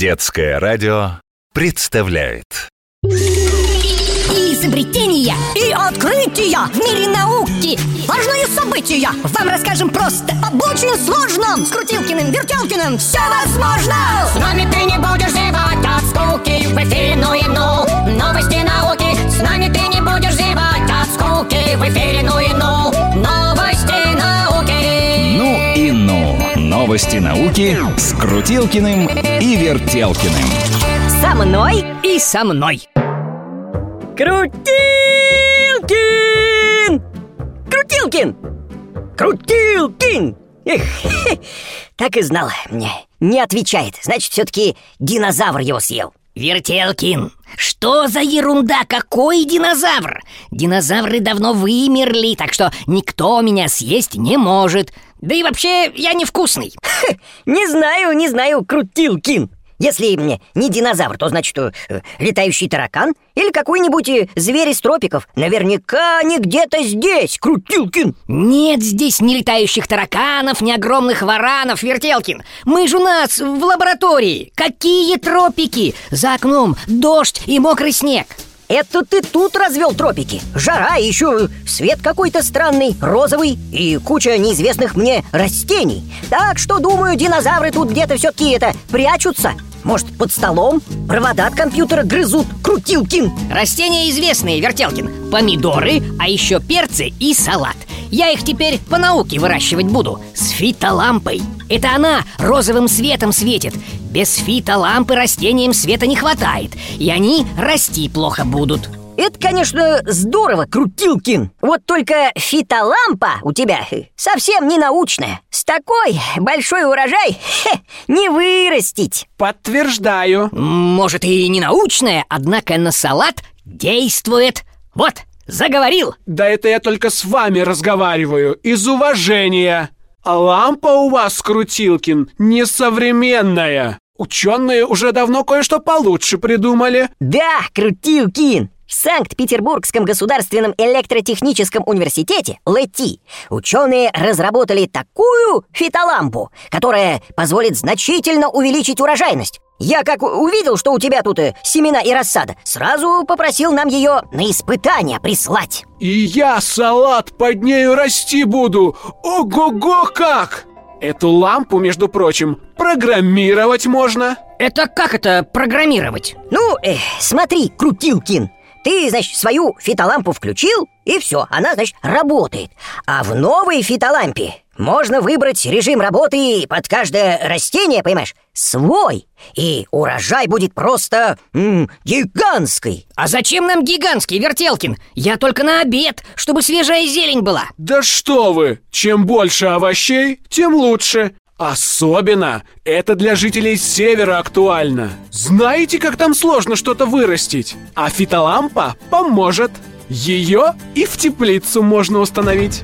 Детское радио представляет. Изобретения и открытия в мире науки. Важные события. Вам расскажем просто Об очень сложном. С Крутилкиным, Вертелкиным все возможно. С нами ты не будешь зевать от скуки В эфире ну и ну. Новости науки. С нами ты Новости науки с Крутилкиным и Вертелкиным Со мной и со мной. Крутилкин! Крутилкин! Крутилкин! Эх, хе, так и знал. Не, не отвечает. Значит, все-таки динозавр его съел. Вертелкин, что за ерунда? Какой динозавр? Динозавры давно вымерли, так что никто меня съесть не может. Да и вообще, я невкусный. Не знаю, не знаю, Крутилкин. Если мне не динозавр, то значит э, летающий таракан или какой-нибудь э, зверь из тропиков. Наверняка они где-то здесь, Крутилкин. Нет здесь ни летающих тараканов, ни огромных варанов, Вертелкин. Мы же у нас в лаборатории. Какие тропики? За окном дождь и мокрый снег. Это ты тут развел тропики. Жара, и еще свет какой-то странный, розовый И куча неизвестных мне растений. Так что, думаю, динозавры тут где-то все-таки это прячутся. Может, под столом? Провода от компьютера грызут? Крутилкин! Растения известные, Вертелкин. Помидоры, а еще перцы и салат Я их теперь по науке выращивать буду. С фитолампой. Это она розовым светом светит. Без фитолампы растениям света не хватает И они расти плохо будут. Это, конечно, здорово, Крутилкин. Вот только фитолампа у тебя совсем не научная С такой большой урожай хе, не вырастить. Подтверждаю. Может и не научная, однако на салат действует. Вот, заговорил! Да это я только с вами разговариваю Из уважения. А лампа у вас, Крутилкин, несовременная. Ученые уже давно кое-что получше придумали. Да, Крутилкин в Санкт-Петербургском государственном электротехническом университете ЛЭТИ ученые разработали такую фитолампу, которая позволит значительно увеличить урожайность. Я как увидел, что у тебя тут э, семена и рассада, сразу попросил нам ее на испытание прислать. И я салат под нею расти буду! Ого-го как! Эту лампу, между прочим, программировать можно. Это как это программировать? Ну, э, смотри, Крутилкин, ты, значит, свою фитолампу включил, и все, она, значит, работает. А в новой фитолампе можно выбрать режим работы под каждое растение, понимаешь, свой. И урожай будет просто м, гигантский. А зачем нам гигантский, Вертелкин? Я только на обед, чтобы свежая зелень была. Да что вы! Чем больше овощей, тем лучше. Особенно это для жителей севера актуально. Знаете, как там сложно что-то вырастить? А фитолампа поможет. Ее и в теплицу можно установить.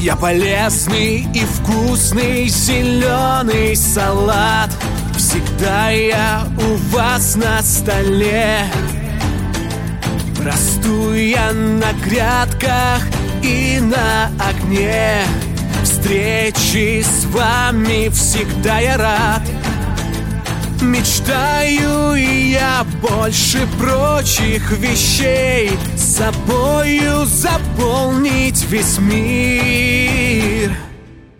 Я полезный и вкусный зеленый салат Всегда я у вас на столе Расту я на грядках и на огне Встречи с вами всегда я рад. Мечтаю я больше прочих вещей Собою заполнить весь мир.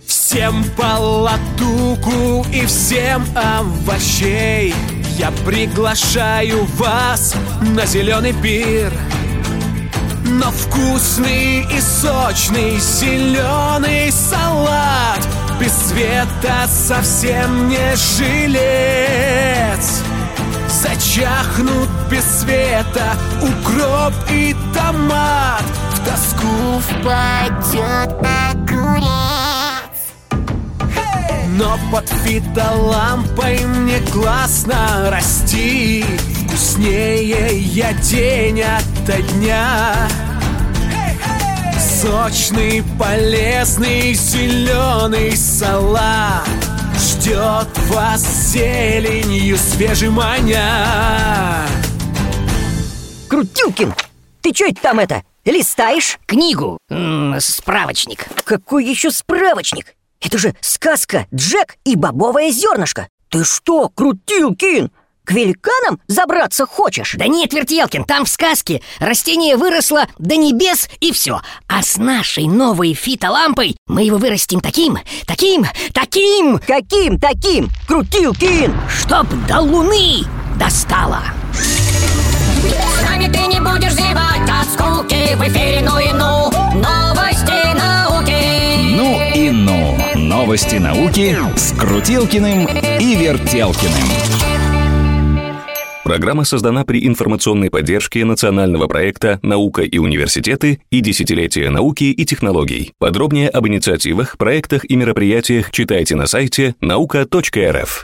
Всем по латуку и всем овощей Я приглашаю вас на зеленый пир но вкусный и сочный зеленый салат Без света совсем не жилец. Зачахнут без света укроп и томат В тоску впадет огурец. Но под фитолампой мне классно расти Вкуснее я день ото дня Сочный, полезный, зеленый салат Ждет вас зеленью свежим маня Крутилкин, ты что это там это? Листаешь? Книгу, М -м, справочник Какой еще справочник? Это же сказка «Джек и бобовое зернышко» Ты что, Крутилкин? К великанам забраться хочешь? Да нет, Вертелкин, там в сказке растение выросло до небес и все. А с нашей новой фитолампой мы его вырастим таким, таким, таким, Каким таким? Крутилкин! чтоб до луны достало. С нами ты не будешь зевать от скуки В эфире ну и ну Новости науки Ну и ну. Новости науки с Крутилкиным и Вертелкиным. Программа создана при информационной поддержке национального проекта «Наука и университеты» и «Десятилетие науки и технологий». Подробнее об инициативах, проектах и мероприятиях читайте на сайте наука.рф.